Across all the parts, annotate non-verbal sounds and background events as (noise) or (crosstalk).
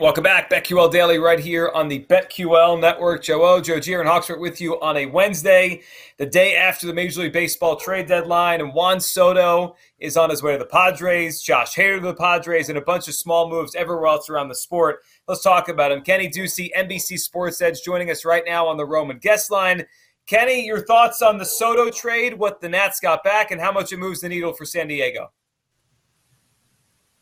Welcome back, BetQL Daily, right here on the BetQL Network. Joe O, Joe Gier, and Hawksworth with you on a Wednesday, the day after the Major League Baseball trade deadline. And Juan Soto is on his way to the Padres, Josh Hader to the Padres, and a bunch of small moves everywhere else around the sport. Let's talk about him. Kenny Ducey, NBC Sports Edge, joining us right now on the Roman guest line. Kenny, your thoughts on the Soto trade, what the Nats got back, and how much it moves the needle for San Diego?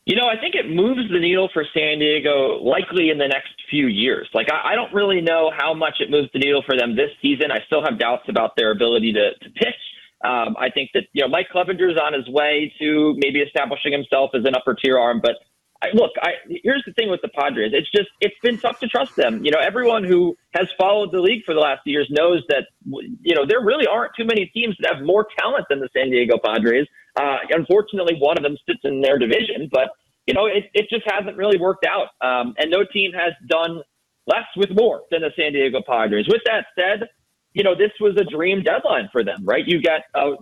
You know, I think it moves the needle for San Diego likely in the next few years. Like, I, I don't really know how much it moves the needle for them this season. I still have doubts about their ability to, to pitch. Um, I think that, you know, Mike Clevinger's on his way to maybe establishing himself as an upper tier arm. But I, look, I, here's the thing with the Padres. It's just, it's been tough to trust them. You know, everyone who has followed the league for the last years knows that, you know, there really aren't too many teams that have more talent than the San Diego Padres. Uh, unfortunately, one of them sits in their division, but you know it, it just hasn't really worked out. Um, and no team has done less with more than the San Diego Padres. With that said, you know this was a dream deadline for them, right? You got uh,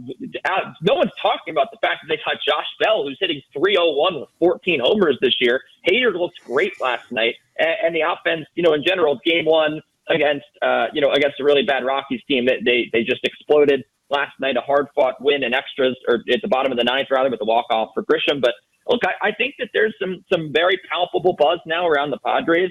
no one's talking about the fact that they got Josh Bell, who's hitting 301 with 14 homers this year. Hader looks great last night, and, and the offense, you know, in general, game one against uh, you know against a really bad Rockies team, that they they just exploded last night, a hard fought win in extras, or at the bottom of the ninth, rather, with the walk off for Grisham. But look, I, I think that there's some some very palpable buzz now around the Padres.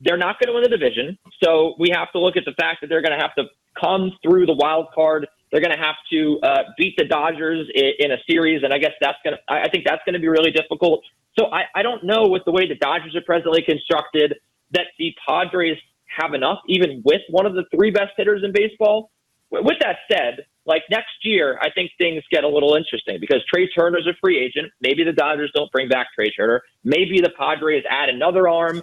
They're not going to win the division, so we have to look at the fact that they're going to have to come through the wild card. They're going to have to uh, beat the Dodgers in, in, a series, and I guess that's going to. I think that's going to be really difficult. So I, I don't know with the way the Dodgers are presently constructed that the Padres have enough, even with one of the three best hitters in baseball. With that said, like next year, I think things get a little interesting because Trea Turner's a free agent. Maybe the Dodgers don't bring back Trea Turner. Maybe the Padres add another arm.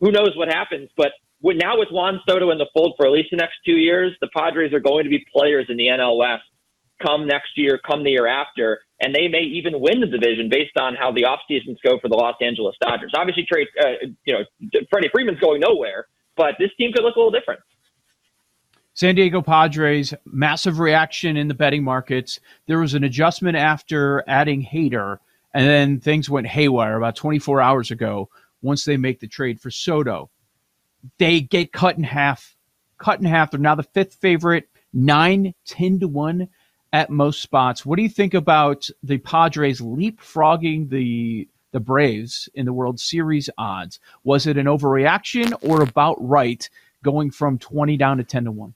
Who knows what happens? But now with Juan Soto in the fold for at least the next two years, the Padres are going to be players in the NL West come next year, come the year after, and they may even win the division based on how the off seasons go for the Los Angeles Dodgers. Obviously, Trea, uh, you know, Freddie Freeman's going nowhere, but this team could look a little different. San Diego Padres, massive reaction in the betting markets. There was an adjustment after adding Hader, and then things went haywire about 24 hours ago once they make the trade for Soto. They get cut in half. Cut in half. They're now the fifth favorite, 9, 10 to 1 at most spots. What do you think about the Padres leapfrogging the the Braves in the World Series odds? Was it an overreaction or about right going from 20 down to 10 to 1?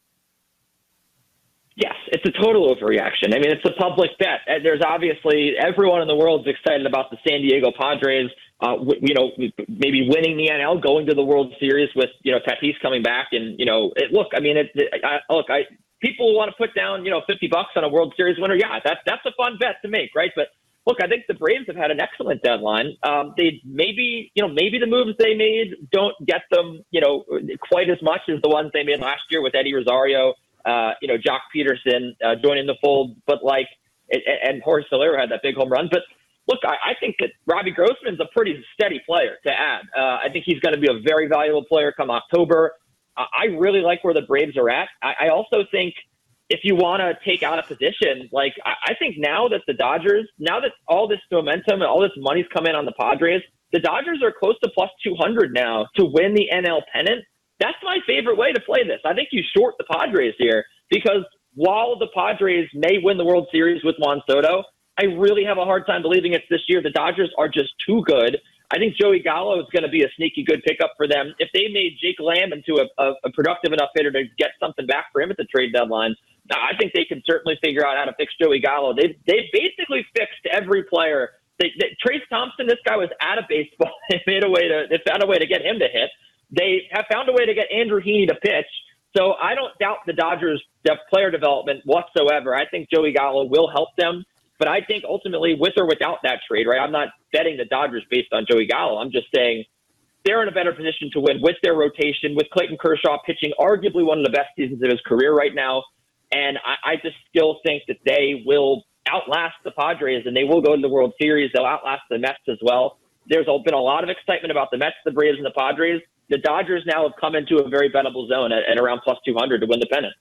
Yes, it's a total overreaction. I mean, it's a public bet. There's obviously everyone in the world is excited about the San Diego Padres. Uh, you know, maybe winning the NL, going to the World Series with you know Tatis coming back, and you know, it, look, I mean, it, it, I, look, I people want to put down you know 50 bucks on a World Series winner. Yeah, that's that's a fun bet to make, right? But look, I think the Braves have had an excellent deadline. Um, they maybe, you know, maybe the moves they made don't get them, you know, quite as much as the ones they made last year with Eddie Rosario uh, you know, Joc Pederson uh, joining the fold, but like, and, and Jorge Soler had that big home run. But look, I, I think that Robbie Grossman's a pretty steady player to add. Uh, I think he's going to be a very valuable player come October. I really like where the Braves are at. I, I also think if you want to take out a position, like I, I think now that the Dodgers, now that all this momentum and all this money's come in on the Padres, the Dodgers are close to plus 200 now to win the NL pennant. That's my favorite way to play this. I think you short the Padres here because while the Padres may win the World Series with Juan Soto, I really have a hard time believing it's this year. The Dodgers are just too good. I think Joey Gallo is going to be a sneaky good pickup for them. If they made Jake Lamb into a, a, a productive enough hitter to get something back for him at the trade deadline, I think they can certainly figure out how to fix Joey Gallo. They they basically fixed every player. They, they, Trayce Thompson, this guy was out of baseball. (laughs) They made a way to they found a way to get him to hit. They have found a way to get Andrew Heaney to pitch. So I don't doubt the Dodgers' player development whatsoever. I think Joey Gallo will help them. But I think ultimately, with or without that trade, right? I'm not betting the Dodgers based on Joey Gallo. I'm just saying they're in a better position to win with their rotation, with Clayton Kershaw pitching arguably one of the best seasons of his career right now. And I, I just still think that they will outlast the Padres and they will go to the World Series. They'll outlast the Mets as well. There's been a lot of excitement about the Mets, the Braves, and the Padres. The Dodgers now have come into a very bettable zone at, at around plus 200 to win the pennant.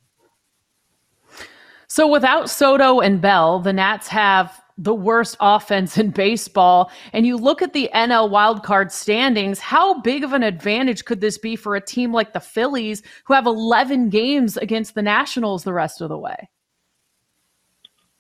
So without Soto and Bell, the Nats have the worst offense in baseball. And you look at the NL wildcard standings, how big of an advantage could this be for a team like the Phillies, who have 11 games against the Nationals the rest of the way?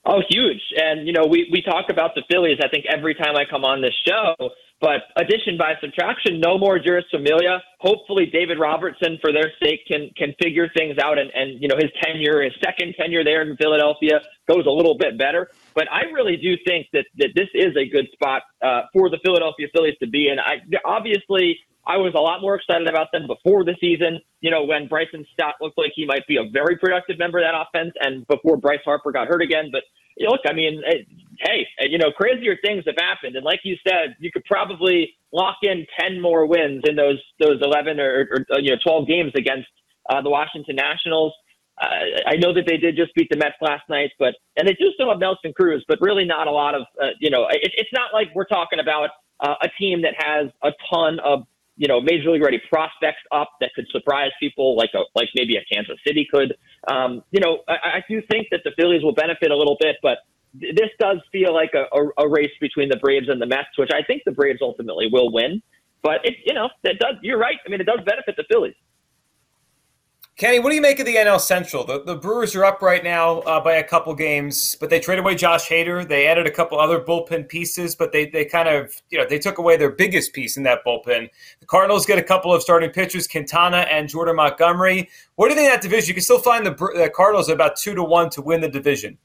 Oh, huge. And, you know, we, we talk about the Phillies, I think, every time I come on this show. But addition by subtraction, no more Jeurys Familia. Hopefully, David Robertson, for their sake, can can figure things out, and and you know his tenure, his second tenure there in Philadelphia, goes a little bit better. But I really do think that that this is a good spot uh, for the Philadelphia Phillies to be in. I obviously I was a lot more excited about them before the season. You know, when Bryson Stott looked like he might be a very productive member of that offense, and before Bryce Harper got hurt again. But look, I mean, hey, you know, crazier things have happened, and like you said, you could probably lock in ten more wins in those those eleven or, or you know twelve games against uh, the Washington Nationals. Uh, I know that they did just beat the Mets last night, but and they do still have Nelson Cruz, but really not a lot of uh, you know. It, it's not like we're talking about uh, a team that has a ton of you know major league ready prospects up that could surprise people like a like maybe a Kansas City could. Um, you know, I, I do think that the Phillies will benefit a little bit, but this does feel like a, a, a, race between the Braves and the Mets, which I think the Braves ultimately will win. But it, you know, that does. You're right. I mean, it does benefit the Phillies. Kenny, what do you make of the NL Central? The, the Brewers are up right now uh, by a couple games, but they traded away Josh Hader. They added a couple other bullpen pieces, but they, they kind of, you know, they took away their biggest piece in that bullpen. The Cardinals get a couple of starting pitchers, Quintana and Jordan Montgomery. What do you think that division? You can still find the, the Cardinals about two to one to win the division.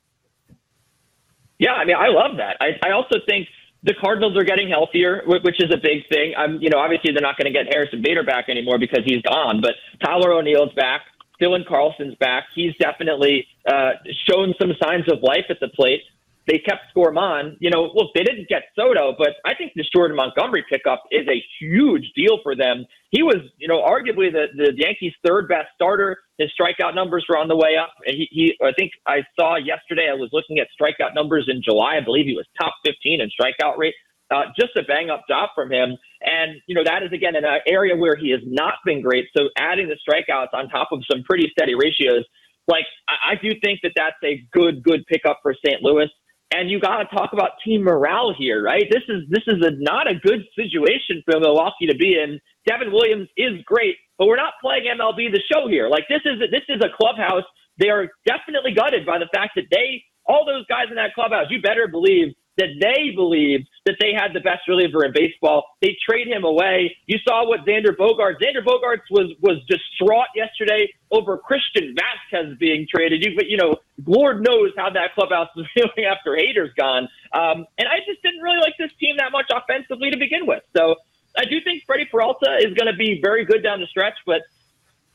Yeah, I mean, I love that. I, I also think the Cardinals are getting healthier, which is a big thing. I'm, you know, obviously they're not going to get Harrison Bader back anymore because he's gone, but Tyler O'Neill's back. Dylan Carlson's back. He's definitely uh, shown some signs of life at the plate. They kept Gorman. You know, look, they didn't get Soto, but I think this Jordan Montgomery pickup is a huge deal for them. He was, you know, arguably the, the Yankees' third best starter. His strikeout numbers were on the way up. He, he, I think I saw yesterday. I was looking at strikeout numbers in July. I believe he was top 15 in strikeout rate. Uh, just a bang up job from him. And, you know, that is, again, an area where he has not been great. So adding the strikeouts on top of some pretty steady ratios, like, I do think that that's a good, good pickup for St. Louis. And you got to talk about team morale here, right? This is this is a, not a good situation for Milwaukee to be in. Devin Williams is great, but we're not playing MLB the show here. Like this is this is a clubhouse. They are definitely gutted by the fact that they all those guys in that clubhouse. You better believe that they believed that they had the best reliever in baseball. They trade him away. You saw what Xander Bogaerts. Xander Bogaerts was was distraught yesterday over Christian Vázquez being traded. You, but you know, Lord knows how that clubhouse is (laughs) feeling after Hader's gone. Um, and I just didn't really like this team that much offensively to begin with. So I do think Freddie Peralta is going to be very good down the stretch, but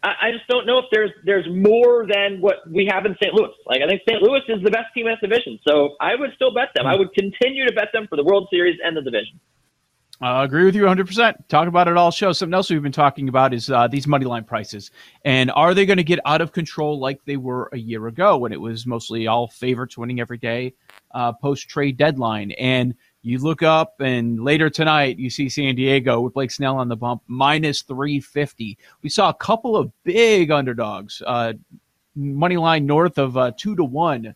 I, just don't know if there's there's more than what we have in St. Louis. Like I think St. Louis is the best team in the division, so I would still bet them. I would continue to bet them for the World Series and the division. I agree with you 100%. Talk about it all show. Something else we've been talking about is uh, these money line prices. And are they going to get out of control like they were a year ago when it was mostly all favorites winning every day uh, post trade deadline? And you look up, and later tonight, you see San Diego with Blake Snell on the bump, minus 350. We saw a couple of big underdogs, uh, money line north of uh, two to one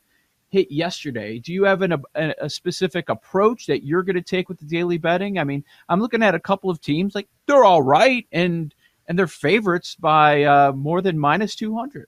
hit yesterday. Do you have an, a, a specific approach that you're going to take with the daily betting? I mean, I'm looking at a couple of teams like they're all right, and and they're favorites by uh, more than minus 200.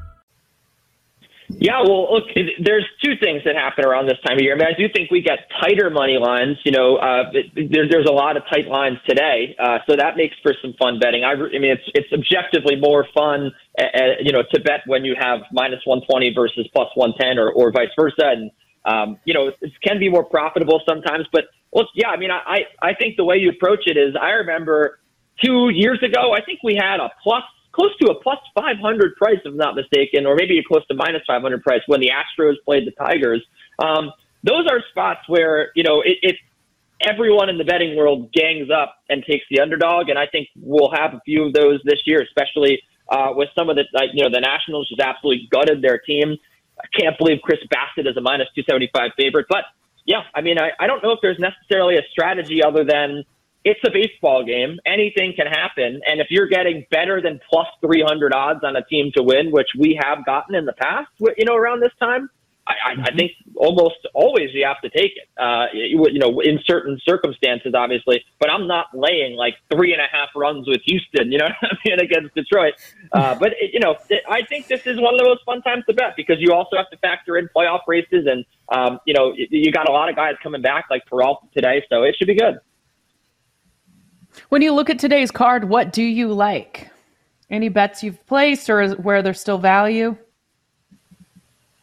Yeah, well, look, there's two things that happen around this time of year. I mean, I do think we get tighter money lines. You know, uh, there, there's a lot of tight lines today, uh, so that makes for some fun betting. I, I mean, it's it's objectively more fun, uh, you know, to bet when you have minus 120 versus plus 110, or or vice versa, and um, you know, it can be more profitable sometimes. But well, yeah, I mean, I I think the way you approach it is, I remember two years ago, I think we had a plus close to a plus 500 price, if I'm not mistaken, or maybe close to minus 500 price when the Astros played the Tigers. Um, those are spots where, you know, it, it, everyone in the betting world gangs up and takes the underdog. And I think we'll have a few of those this year, especially uh, with some of the, like, you know, the Nationals just absolutely gutted their team. I can't believe Chris Bassitt is a minus 275 favorite. But yeah, I mean, I, I don't know if there's necessarily a strategy other than it's a baseball game. Anything can happen. And if you're getting better than plus 300 odds on a team to win, which we have gotten in the past, you know, around this time, I, I mm-hmm. think almost always you have to take it. Uh, you, you know, in certain circumstances, obviously, but I'm not laying like three and a half runs with Houston, you know, I mean, (laughs) against Detroit. Uh, but it, you know, it, I think this is one of the most fun times to bet because you also have to factor in playoff races, and um, you know, you got a lot of guys coming back like Peralta today, so it should be good. When you look at today's card, what do you like? Any bets you've placed or where there's still value?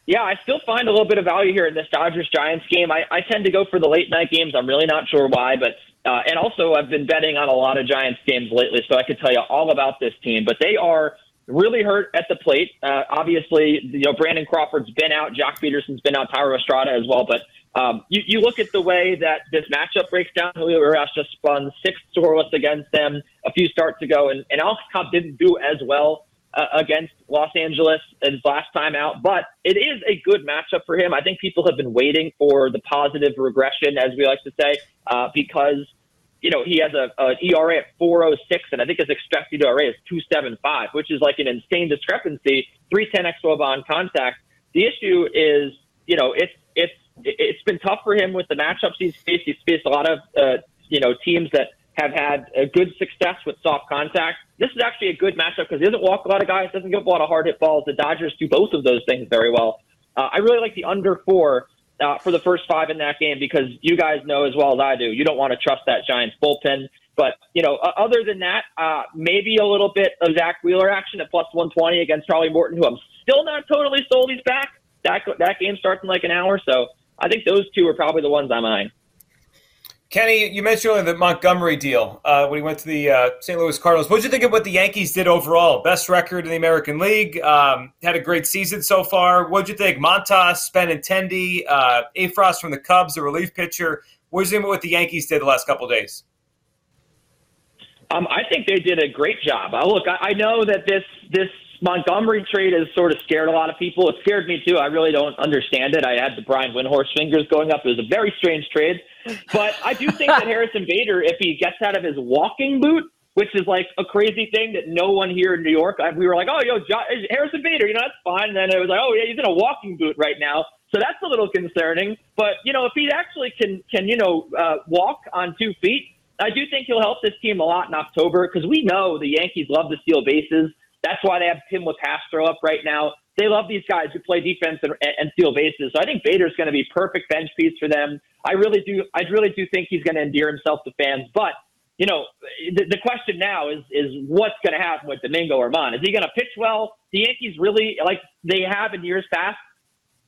Yeah, I still find a little bit of value here in this Dodgers Giants game. I, I tend to go for the late night games. I'm really not sure why, but uh, and also I've been betting on a lot of Giants games lately, so I could tell you all about this team. But they are really hurt at the plate. Uh, obviously, you know Brandon Crawford's been out, Joc Pederson's been out, Thairo Estrada as well. But um, you, you look at the way that this matchup breaks down. Julio Urias just spun six scoreless against them a few starts ago, and, and Alex Cobb didn't do as well uh, against Los Angeles his last time out, but it is a good matchup for him. I think people have been waiting for the positive regression, as we like to say, uh, because you know he has a, an ERA at 406, and I think his expected ERA is 275, which is like an insane discrepancy. 310 xwOBA on contact. The issue is, you know, it's it's it's been tough for him with the matchups he's faced. He's faced a lot of uh, you know teams that have had a good success with soft contact. This is actually a good matchup because he doesn't walk a lot of guys, doesn't give up a lot of hard hit balls. The Dodgers do both of those things very well. Uh, I really like the under four uh, for the first five in that game because you guys know as well as I do, you don't want to trust that Giants bullpen. But you know, uh, other than that, uh, maybe a little bit of Zack Wheeler action at plus 120 against Charlie Morton, who I'm still not totally sold he's back. That that game starts in like an hour, so I think those two are probably the ones I'm eyeing. Kenny, you mentioned earlier the Montgomery deal uh, when he went to the uh, St. Louis Cardinals. What did you think of what the Yankees did overall? Best record in the American League. Um, had a great season so far. What did you think? Montas, Benintendi, uh, Effross from the Cubs, the relief pitcher. What did you think of what the Yankees did the last couple days? Um, I think they did a great job. Uh, look, I, I know that this this Montgomery trade has sort of scared a lot of people. It scared me too. I really don't understand it. I had the Brian Windhorst fingers going up. It was a very strange trade. But I do think that (laughs) Harrison Bader, if he gets out of his walking boot, which is like a crazy thing that no one here in New York, we were like, oh, yo, Harrison Bader, you know, that's fine. And then it was like, oh, yeah, he's in a walking boot right now. So that's a little concerning. But, you know, if he actually can, can you know, uh, walk on two feet, I do think he'll help this team a lot in October because we know the Yankees love to steal bases. That's why they have Tim Locastro up right now. They love these guys who play defense and, and steal bases. So I think Bader's going to be perfect bench piece for them. I really do. I really do think he's going to endear himself to fans. But you know, the, the question now is is what's going to happen with Domingo Germán? Is he going to pitch well? The Yankees really, like they have in years past,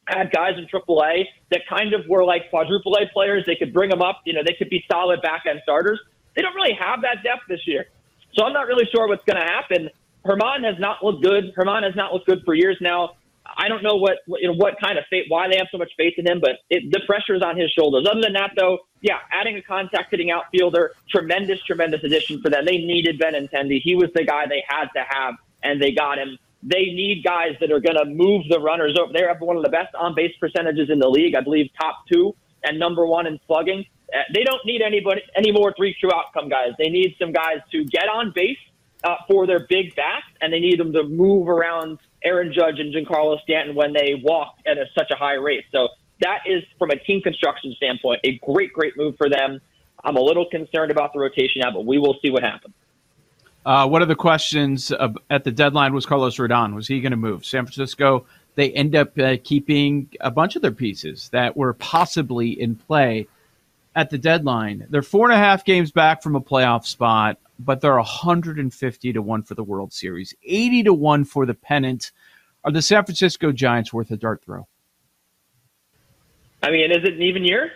had guys in AAA that kind of were like quadruple A players. They could bring them up. You know, they could be solid back end starters. They don't really have that depth this year. So I'm not really sure what's going to happen. Germán has not looked good. Germán has not looked good for years now. I don't know what you know what kind of fate why they have so much faith in him, but it, the pressure is on his shoulders. Other than that, though, yeah, adding a contact hitting outfielder, tremendous, tremendous addition for them. They needed Benintendi. He was the guy they had to have, and they got him. they need guys that are going to move the runners over. They have one of the best on base percentages in the league, I believe, top two and number one in slugging. Uh, they don't need anybody any more three true outcome guys. They need some guys to get on base uh, for their big bats, and they need them to move around Aaron Judge and Giancarlo Stanton when they walk at a, such a high rate. So that is, from a team construction standpoint, a great, great move for them. I'm a little concerned about the rotation now, but we will see what happens. Uh, one of the questions uh, at the deadline was Carlos Rodon. Was he going to move? San Francisco, they end up uh, keeping a bunch of their pieces that were possibly in play at the deadline. They're four and a half games back from a playoff spot, but they're 150 to 1 for the World Series, 80 to 1 for the pennant. Are the San Francisco Giants worth a dart throw? I mean, is it an even year?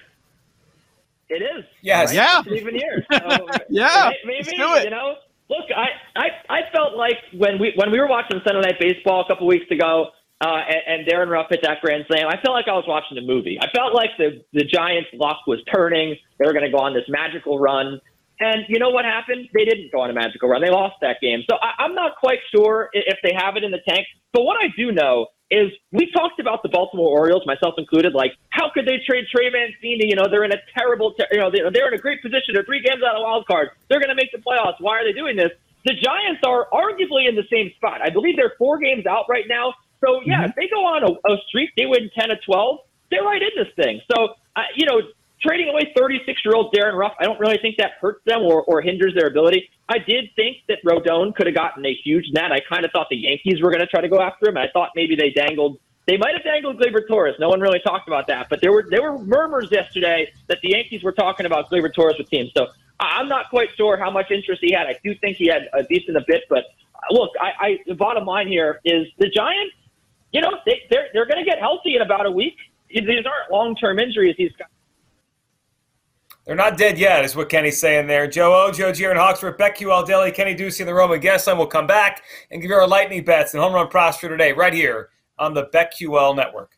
It is. Yes. Right? Yeah. It's an even year. So (laughs) yeah. Maybe, let's do it. you know, look, I, I, I felt like when we when we were watching Sunday Night Baseball a couple weeks ago, uh, and, and Darin Ruf hit that grand slam, I felt like I was watching a movie. I felt like the the Giants' luck was turning. They were going to go on this magical run. And you know what happened? They didn't go on a magical run. They lost that game. So I, I'm not quite sure if they have it in the tank. But what I do know is we talked about the Baltimore Orioles, myself included. Like, how could they trade Trey Mancini? You know, they're in a terrible, you know, they're in a great position. They're three games out of wild card. They're going to make the playoffs. Why are they doing this? The Giants are arguably in the same spot. I believe they're four games out right now. So yeah, mm-hmm. if they go on a, a streak, they win ten to twelve. They're right in this thing. So uh, you know, trading away 36 year old Darin Ruf, I don't really think that hurts them or, or hinders their ability. I did think that Rodon could have gotten a huge net. I kind of thought the Yankees were going to try to go after him. I thought maybe they dangled. They might have dangled Gleyber Torres. No one really talked about that, but there were there were murmurs yesterday that the Yankees were talking about Gleyber Torres with teams. So I'm not quite sure how much interest he had. I do think he had a decent a bit, but uh, look, I, I the bottom line here is the Giants. You know, they, they're they're going to get healthy in about a week. These aren't long term injuries. These guys they're not dead yet, is what Kenny's saying there. Joe O, Joe Gier, Hawksworth, BetQL Daily, Kenny Ducey, and the Roman guest line will come back and give you our lightning bets and home run props for today, right here on the BetQL Network.